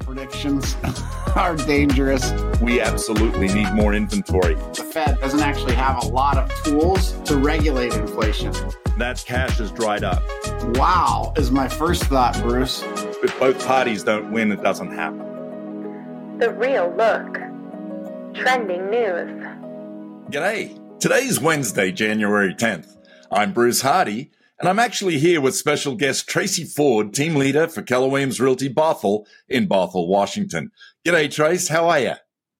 Predictions are dangerous. We absolutely need more inventory. The Fed doesn't actually have a lot of tools to regulate inflation. That cash has dried up. Wow, is my first thought, Bruce. If both parties don't win, it doesn't happen. The Real Look. Trending news. G'day. Today's Wednesday, January 10th. I'm Bruce Hardy, and I'm actually here with special guest Tracey Forde, team leader for Keller Williams Realty Bothell in Bothell, Washington. G'day, Trace. How are you?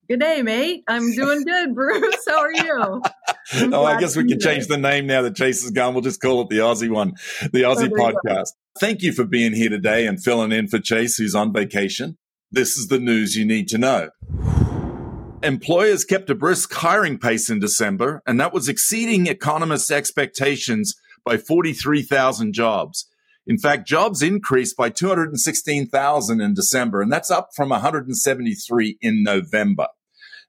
Good day, mate. I'm doing good, Bruce. How are you? oh, I guess we can change the name now that Chase is gone. We'll just call it the Aussie one, the oh, Aussie oh, podcast. Thank you for being here today and filling in for Chase, who's on vacation. This is the news you need to know. Employers kept a brisk hiring pace in December, and that was exceeding economists' expectations by 43,000 jobs. In fact, jobs increased by 216,000 in December, and that's up from 173 in November.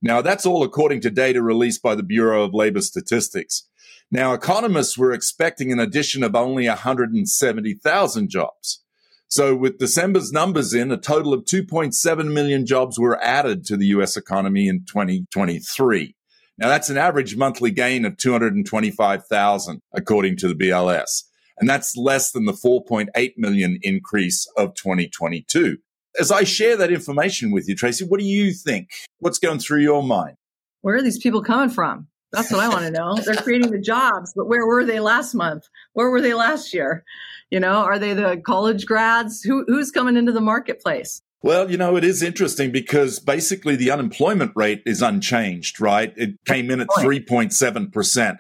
Now, that's all according to data released by the Bureau of Labor Statistics. Now, economists were expecting an addition of only 170,000 jobs. So with December's numbers in, a total of 2.7 million jobs were added to the US economy in 2023. Now that's an average monthly gain of 225,000 according to the BLS. And that's less than the 4.8 million increase of 2022. As I share that information with you, Tracey, what do you think? What's going through your mind? Where are these people coming from? That's what I want to know. They're creating the jobs, but where were they last month? Where were they last year? You know, are they the college grads? Who, who's coming into the marketplace? Well, you know, it is interesting because basically the unemployment rate is unchanged, right? It came in at 3.7%.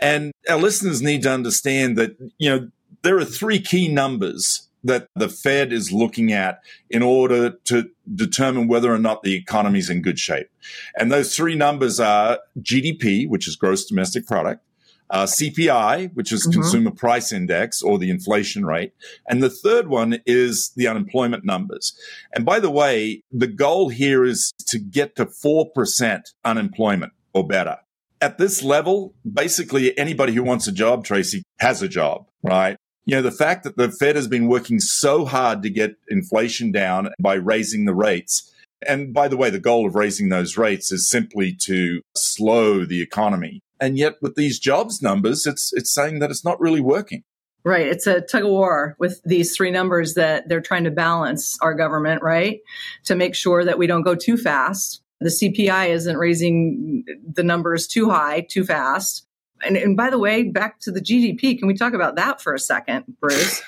And our listeners need to understand that, you know, there are three key numbers that the Fed is looking at in order to determine whether or not the economy is in good shape. And those three numbers are GDP, which is gross domestic product, uh, CPI, which is mm-hmm. consumer price index or the inflation rate. And the third one is the unemployment numbers. And by the way, the goal here is to get to 4% unemployment or better. At this level, basically anybody who wants a job, Tracey, has a job, right? You know, the fact that the Fed has been working so hard to get inflation down by raising the rates. And by the way, the goal of raising those rates is simply to slow the economy. And yet with these jobs numbers, it's, it's saying that it's not really working. Right. It's a tug of war with these three numbers that they're trying to balance our government, right? To make sure that we don't go too fast. The CPI isn't raising the numbers too high, too fast. And, and by the way, back to the GDP, can we talk about that for a second, Bruce?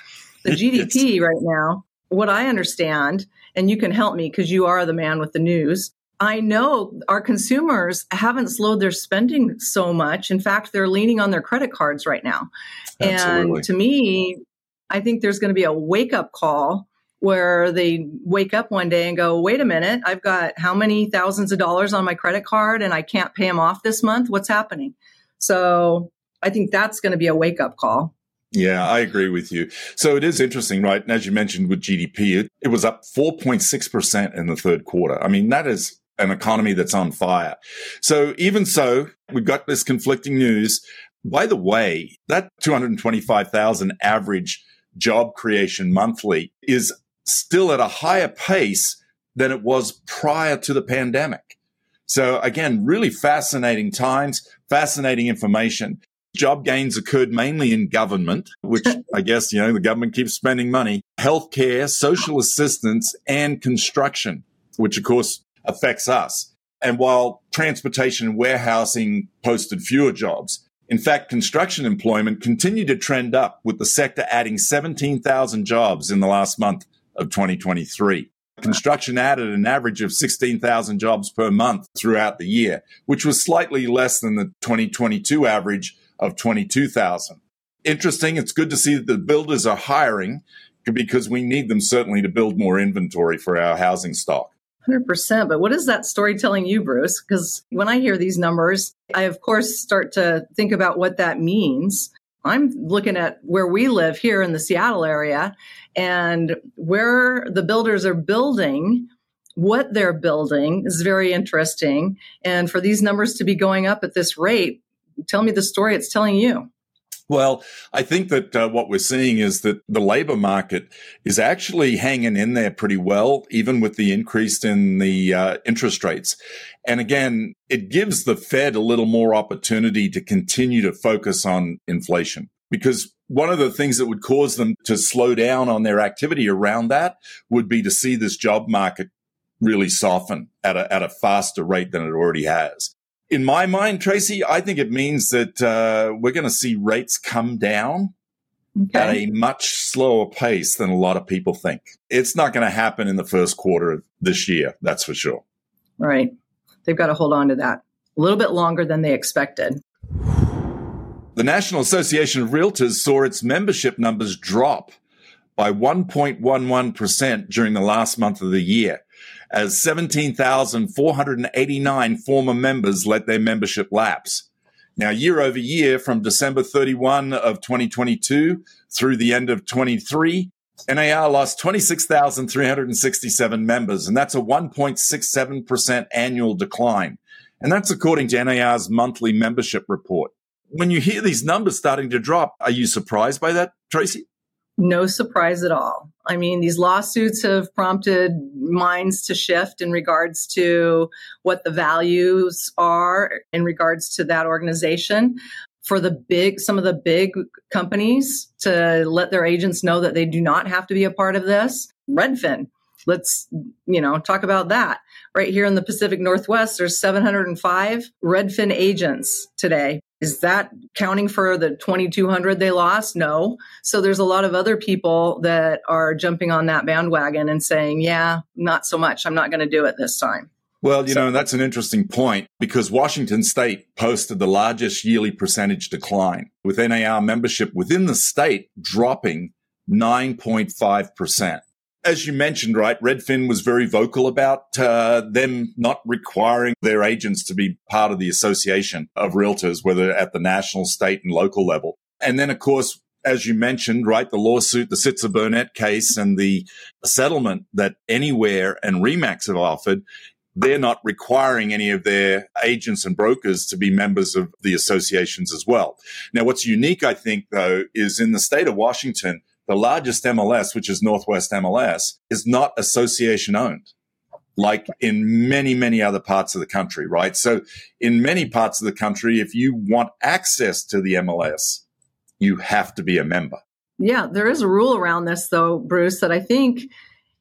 The GDP right now, what I understand, and you can help me because you are the man with the news. I know our consumers haven't slowed their spending so much. In fact, they're leaning on their credit cards right now. Absolutely. And to me, I think there's going to be a wake up call where they wake up one day and go, wait a minute, I've got how many thousands of dollars on my credit card and I can't pay them off this month? What's happening? So I think that's going to be a wake up call. Yeah, I agree with you. So it is interesting, right? And as you mentioned with GDP, it, it was up 4.6% in the third quarter. I mean, that is an economy that's on fire. So even so, we've got this conflicting news. By the way, that 225,000 average job creation monthly is still at a higher pace than it was prior to the pandemic. So again, really fascinating times, fascinating information. Job gains occurred mainly in government, which I guess, you know, the government keeps spending money, healthcare, social assistance, and construction, which of course affects us. And while transportation and warehousing posted fewer jobs, in fact, construction employment continued to trend up with the sector adding 17,000 jobs in the last month of 2023. Construction added an average of 16,000 jobs per month throughout the year, which was slightly less than the 2022 average of 22,000. Interesting. It's good to see that the builders are hiring because we need them certainly to build more inventory for our housing stock. 100%. But what is that story telling you, Bruce? Because when I hear these numbers, I, of course, start to think about what that means. I'm looking at where we live here in the Seattle area and where the builders are building. What they're building is very interesting. And for these numbers to be going up at this rate, tell me the story it's telling you. Well, I think that uh, what we're seeing is that the labor market is actually hanging in there pretty well, even with the increase in the uh, interest rates. And again, it gives the Fed a little more opportunity to continue to focus on inflation because one of the things that would cause them to slow down on their activity around that would be to see this job market really soften at a, at a faster rate than it already has in my mind, Tracey, I think it means that uh, we're going to see rates come down okay. at a much slower pace than a lot of people think. It's not going to happen in the first quarter of this year, that's for sure. Right. They've got to hold on to that a little bit longer than they expected. The National Association of Realtors saw its membership numbers drop by 1.11% during the last month of the year as 17,489 former members let their membership lapse. Now, year over year, from December 31 of 2022 through the end of 23, NAR lost 26,367 members, and that's a 1.67% annual decline. And that's according to NAR's monthly membership report. When you hear these numbers starting to drop, are you surprised by that, Tracey? No surprise at all. I mean, these lawsuits have prompted minds to shift in regards to what the values are in regards to that organization. For the big, some of the big companies to let their agents know that they do not have to be a part of this. Redfin, let's, you know, talk about that. Right here in the Pacific Northwest, there's 705 Redfin agents today is that counting for the 2200 they lost? No. So there's a lot of other people that are jumping on that bandwagon and saying yeah not so much. I'm not going to do it this time. Well, you so, know, that's an interesting point because Washington state posted the largest yearly percentage decline with NAR membership within the state dropping 9.5% as you mentioned, right, Redfin was very vocal about uh, them not requiring their agents to be part of the association of realtors, whether at the national, state, and local level. And then, of course, as you mentioned, right, the lawsuit, the Sitzer Burnett case, and the settlement that Anywhere and Remax have offered, they're not requiring any of their agents and brokers to be members of the associations as well. Now, what's unique, I think, though, is in the state of Washington, the largest MLS, which is Northwest MLS, is not association owned like in many, many other parts of the country, right? So in many parts of the country, if you want access to the MLS, you have to be a member. Yeah, there is a rule around this though, Bruce, that I think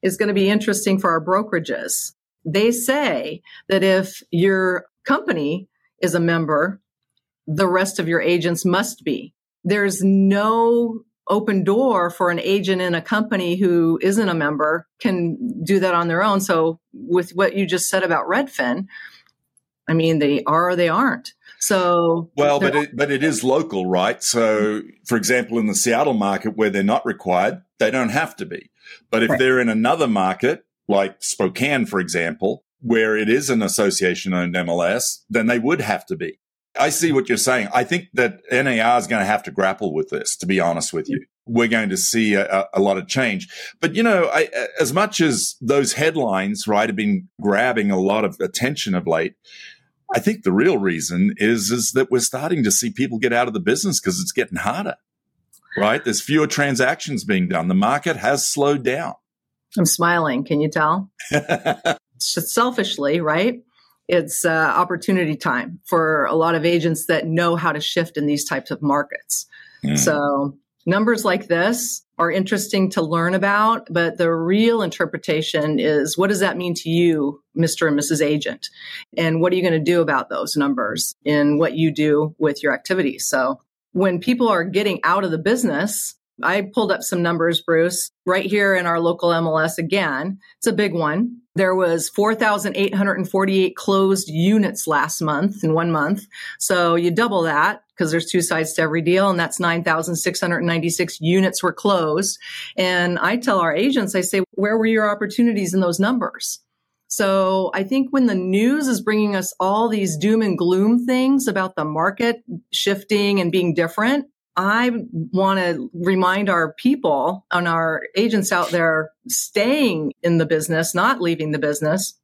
is going to be interesting for our brokerages. They say that if your company is a member, the rest of your agents must be. There's no open door for an agent in a company who isn't a member can do that on their own. So with what you just said about Redfin, I mean, they are or they aren't. So well, but it, but it is local, right? So, for example, in the Seattle market where they're not required, they don't have to be. But if right. they're in another market like Spokane, for example, where it is an association owned MLS, then they would have to be. I see what you're saying. I think that NAR is going to have to grapple with this, to be honest with you. We're going to see a, a lot of change. But, you know, I, as much as those headlines, right, have been grabbing a lot of attention of late, I think the real reason is, is that we're starting to see people get out of the business because it's getting harder, right? There's fewer transactions being done. The market has slowed down. I'm smiling. Can you tell? selfishly, right? It's uh, opportunity time for a lot of agents that know how to shift in these types of markets. Mm. So numbers like this are interesting to learn about, but the real interpretation is what does that mean to you, Mr. and Mrs. Agent? And what are you going to do about those numbers in what you do with your activities? So when people are getting out of the business, I pulled up some numbers, Bruce, right here in our local MLS again. It's a big one. There was 4,848 closed units last month in one month. So you double that because there's two sides to every deal and that's 9,696 units were closed. And I tell our agents, I say, where were your opportunities in those numbers? So I think when the news is bringing us all these doom and gloom things about the market shifting and being different, I want to remind our people and our agents out there staying in the business, not leaving the business,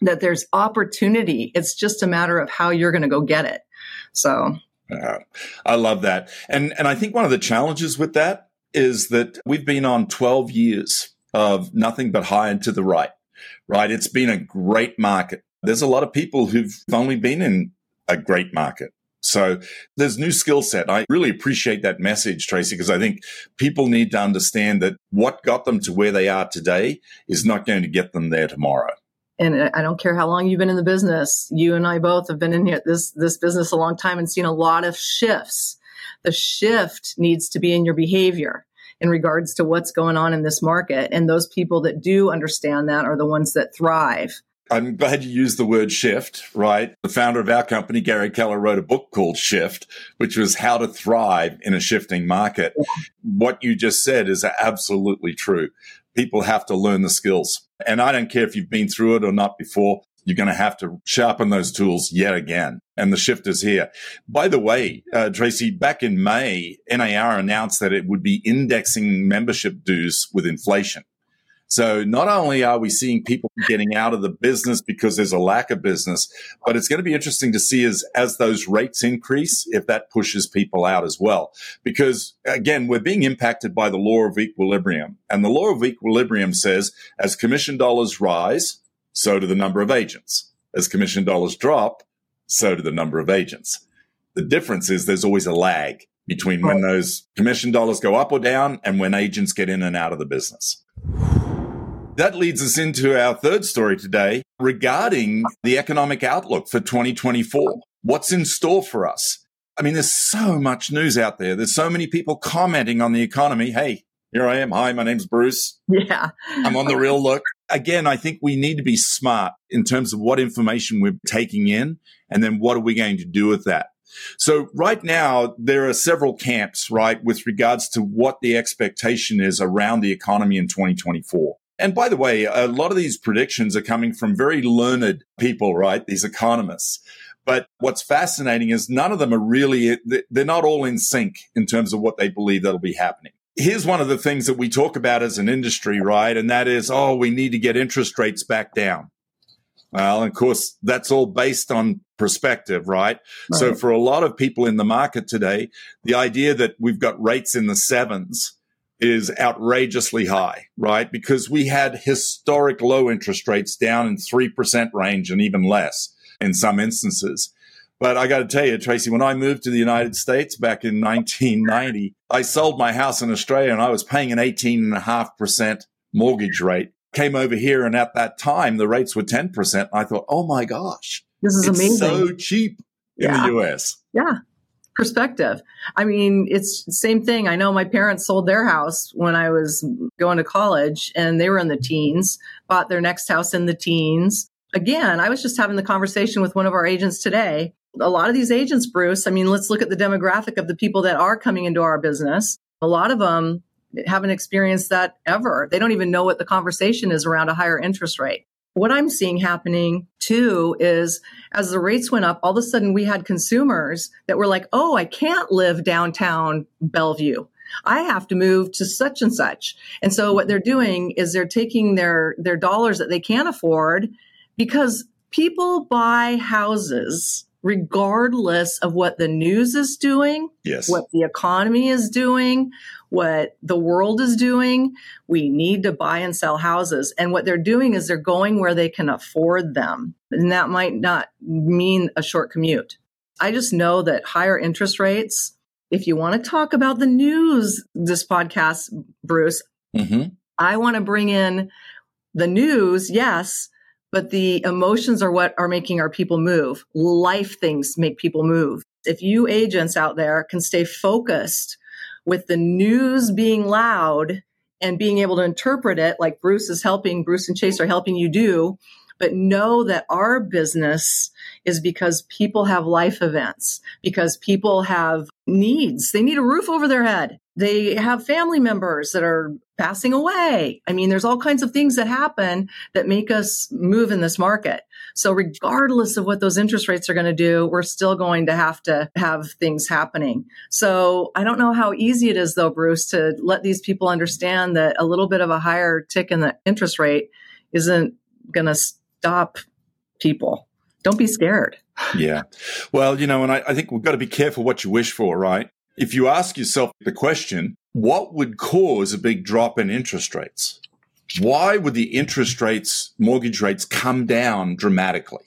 that there's opportunity. It's just a matter of how you're going to go get it. So I love that. And, and I think one of the challenges with that is that we've been on 12 years of nothing but high and to the right, right? It's been a great market. There's a lot of people who've only been in a great market. So there's new skill set. I really appreciate that message, Tracey, because I think people need to understand that what got them to where they are today is not going to get them there tomorrow and I don't care how long you've been in the business. You and I both have been in here, this this business a long time and seen a lot of shifts. The shift needs to be in your behavior in regards to what's going on in this market. And those people that do understand that are the ones that thrive. I'm glad you used the word shift, right? The founder of our company, Gary Keller, wrote a book called Shift, which was how to thrive in a shifting market. What you just said is absolutely true. People have to learn the skills. And I don't care if you've been through it or not before. You're going to have to sharpen those tools yet again. And the shift is here. By the way, uh, Tracey, back in May, NAR announced that it would be indexing membership dues with inflation. So not only are we seeing people getting out of the business because there's a lack of business, but it's going to be interesting to see as, as those rates increase, if that pushes people out as well. Because again, we're being impacted by the law of equilibrium and the law of equilibrium says as commission dollars rise, so do the number of agents. As commission dollars drop, so do the number of agents. The difference is there's always a lag between when those commission dollars go up or down and when agents get in and out of the business. That leads us into our third story today regarding the economic outlook for 2024. What's in store for us? I mean, there's so much news out there. There's so many people commenting on the economy. Hey, here I am. Hi, my name's Bruce. Yeah. I'm on the real look. Again, I think we need to be smart in terms of what information we're taking in and then what are we going to do with that? So right now, there are several camps, right, with regards to what the expectation is around the economy in 2024. And by the way, a lot of these predictions are coming from very learned people, right? These economists. But what's fascinating is none of them are really, they're not all in sync in terms of what they believe that'll be happening. Here's one of the things that we talk about as an industry, right? And that is, oh, we need to get interest rates back down. Well, of course, that's all based on perspective, right? right? So for a lot of people in the market today, the idea that we've got rates in the sevens is outrageously high, right? Because we had historic low interest rates down in 3% range and even less in some instances. But I got to tell you, Tracey, when I moved to the United States back in 1990, I sold my house in Australia and I was paying an 18.5% mortgage rate. Came over here and at that time, the rates were 10%. I thought, oh my gosh, this is amazing. so cheap in yeah. the US. Yeah perspective. I mean, it's same thing. I know my parents sold their house when I was going to college and they were in the teens, bought their next house in the teens. Again, I was just having the conversation with one of our agents today. A lot of these agents, Bruce, I mean, let's look at the demographic of the people that are coming into our business. A lot of them haven't experienced that ever. They don't even know what the conversation is around a higher interest rate. What I'm seeing happening too is as the rates went up, all of a sudden we had consumers that were like, oh, I can't live downtown Bellevue. I have to move to such and such. And so what they're doing is they're taking their, their dollars that they can't afford because people buy houses regardless of what the news is doing, yes. what the economy is doing, what the world is doing. We need to buy and sell houses. And what they're doing is they're going where they can afford them. And that might not mean a short commute. I just know that higher interest rates, if you want to talk about the news, this podcast, Bruce, mm-hmm. I want to bring in the news, yes, but the emotions are what are making our people move. Life things make people move. If you agents out there can stay focused with the news being loud and being able to interpret it like Bruce is helping, Bruce and Chase are helping you do, but know that our business is because people have life events, because people have needs. They need a roof over their head. They have family members that are passing away. I mean, there's all kinds of things that happen that make us move in this market. So regardless of what those interest rates are going to do, we're still going to have to have things happening. So I don't know how easy it is though, Bruce, to let these people understand that a little bit of a higher tick in the interest rate isn't going to stop people. Don't be scared. Yeah. Well, you know, and I, I think we've got to be careful what you wish for, right? If you ask yourself the question, what would cause a big drop in interest rates? Why would the interest rates, mortgage rates come down dramatically?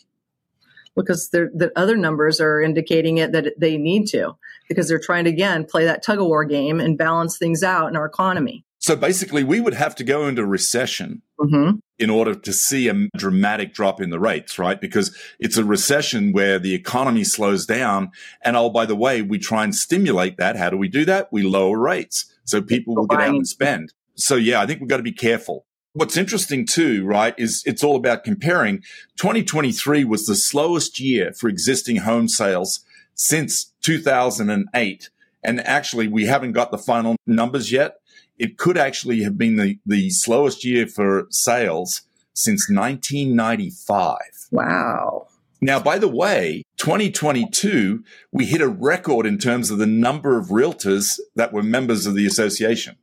Because the other numbers are indicating it that they need to, because they're trying to again play that tug of war game and balance things out in our economy. So basically, we would have to go into recession mm-hmm. in order to see a dramatic drop in the rates, right? Because it's a recession where the economy slows down. And oh, by the way, we try and stimulate that. How do we do that? We lower rates. So people will get out and spend. So yeah, I think we've got to be careful. What's interesting too, right, is it's all about comparing. 2023 was the slowest year for existing home sales since 2008. And actually, we haven't got the final numbers yet it could actually have been the, the slowest year for sales since 1995. Wow. Now, by the way, 2022, we hit a record in terms of the number of realtors that were members of the association,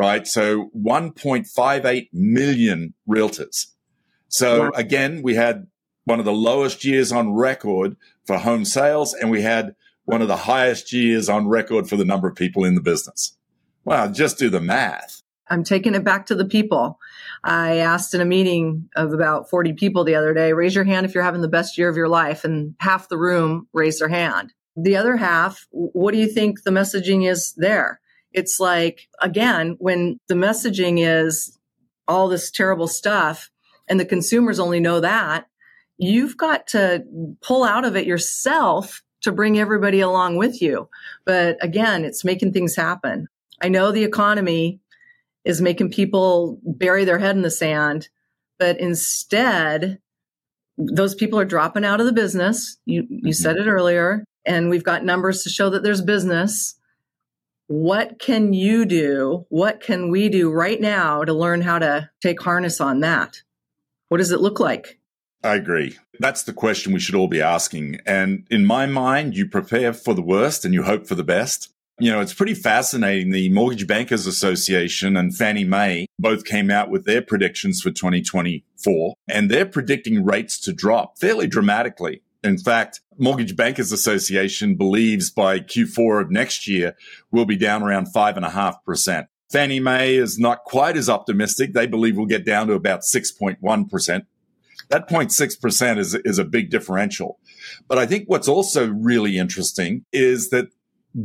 right? So 1.58 million realtors. So wow. again, we had one of the lowest years on record for home sales, and we had one of the highest years on record for the number of people in the business. Well, just do the math. I'm taking it back to the people. I asked in a meeting of about 40 people the other day, raise your hand if you're having the best year of your life. And half the room raised their hand. The other half, what do you think the messaging is there? It's like, again, when the messaging is all this terrible stuff and the consumers only know that, you've got to pull out of it yourself to bring everybody along with you. But again, it's making things happen. I know the economy is making people bury their head in the sand, but instead, those people are dropping out of the business. You, you said mm-hmm. it earlier, and we've got numbers to show that there's business. What can you do? What can we do right now to learn how to take harness on that? What does it look like? I agree. That's the question we should all be asking. And in my mind, you prepare for the worst and you hope for the best you know, it's pretty fascinating. The Mortgage Bankers Association and Fannie Mae both came out with their predictions for 2024, and they're predicting rates to drop fairly dramatically. In fact, Mortgage Bankers Association believes by Q4 of next year, we'll be down around five and a half percent. Fannie Mae is not quite as optimistic. They believe we'll get down to about 6.1%. That 0.6% is, is a big differential. But I think what's also really interesting is that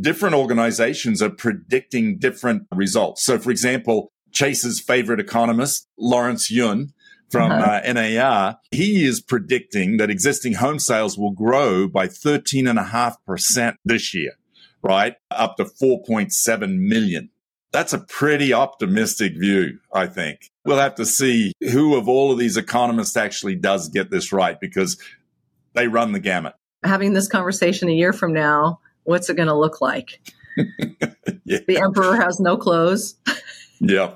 different organizations are predicting different results. So, for example, Chase's favorite economist, Lawrence Yun from uh-huh. uh, NAR, he is predicting that existing home sales will grow by 13.5% this year, right? Up to 4.7 million. That's a pretty optimistic view, I think. We'll have to see who of all of these economists actually does get this right because they run the gamut. Having this conversation a year from now, what's it going to look like? yeah. The emperor has no clothes. yeah.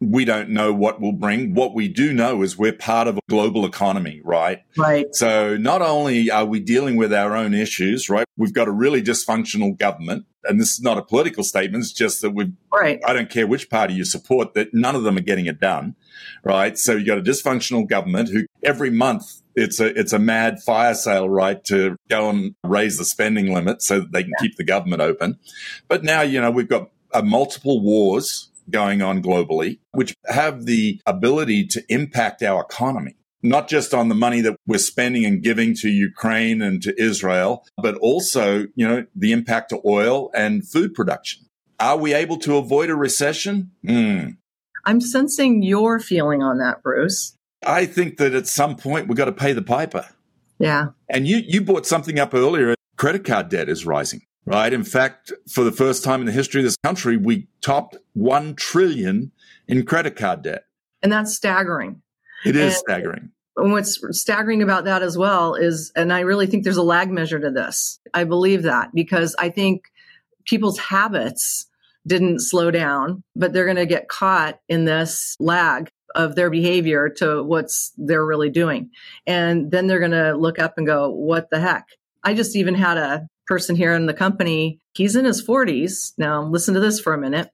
We don't know what will bring. What we do know is we're part of a global economy, right? Right. So not only are we dealing with our own issues, right? We've got a really dysfunctional government. And this is not a political statement. It's just that we've, right. I don't care which party you support, that none of them are getting it done, right? So you've got a dysfunctional government who every month it's a it's a mad fire sale, right, to go and raise the spending limit so that they can yeah. keep the government open. But now, you know, we've got uh, multiple wars going on globally, which have the ability to impact our economy. Not just on the money that we're spending and giving to Ukraine and to Israel, but also, you know, the impact to oil and food production. Are we able to avoid a recession? Mm. I'm sensing your feeling on that, Bruce. I think that at some point we've got to pay the piper. Yeah. And you, you brought something up earlier. Credit card debt is rising, right? In fact, for the first time in the history of this country, we topped 1 trillion in credit card debt. And that's staggering. It is and staggering. And what's staggering about that as well is, and I really think there's a lag measure to this. I believe that because I think people's habits didn't slow down, but they're going to get caught in this lag of their behavior to what's they're really doing. And then they're going to look up and go, what the heck? I just even had a person here in the company. He's in his 40s. Now, listen to this for a minute.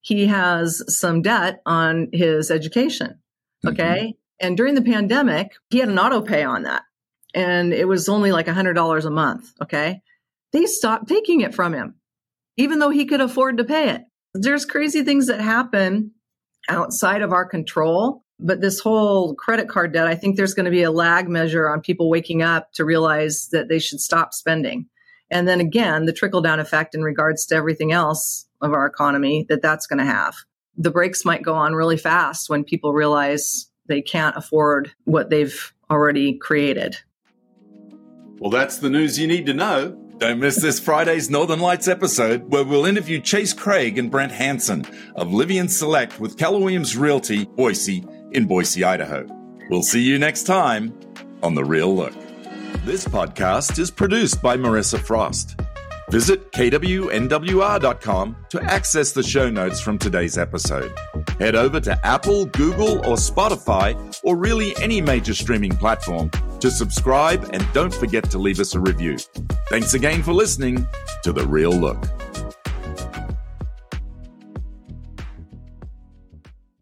He has some debt on his education. Mm-hmm. Okay. Mm-hmm. And during the pandemic, he had an auto pay on that. and it was only like $100 a month. Okay. They stopped taking it from him, even though he could afford to pay it. There's crazy things that happen outside of our control. But this whole credit card debt, I think there's going to be a lag measure on people waking up to realize that they should stop spending. And then again, the trickle down effect in regards to everything else of our economy that that's going to have. The brakes might go on really fast when people realize they can't afford what they've already created. Well, that's the news you need to know. Don't miss this Friday's Northern Lights episode where we'll interview Chase Craig and Brent Hanson of Livian Select with Keller Williams Realty, Boise, in Boise, Idaho. We'll see you next time on The Real Look. This podcast is produced by Marissa Frost. Visit KWNWR.com to access the show notes from today's episode. Head over to Apple, Google, or Spotify, or really any major streaming platform to subscribe and don't forget to leave us a review. Thanks again for listening to The Real Look.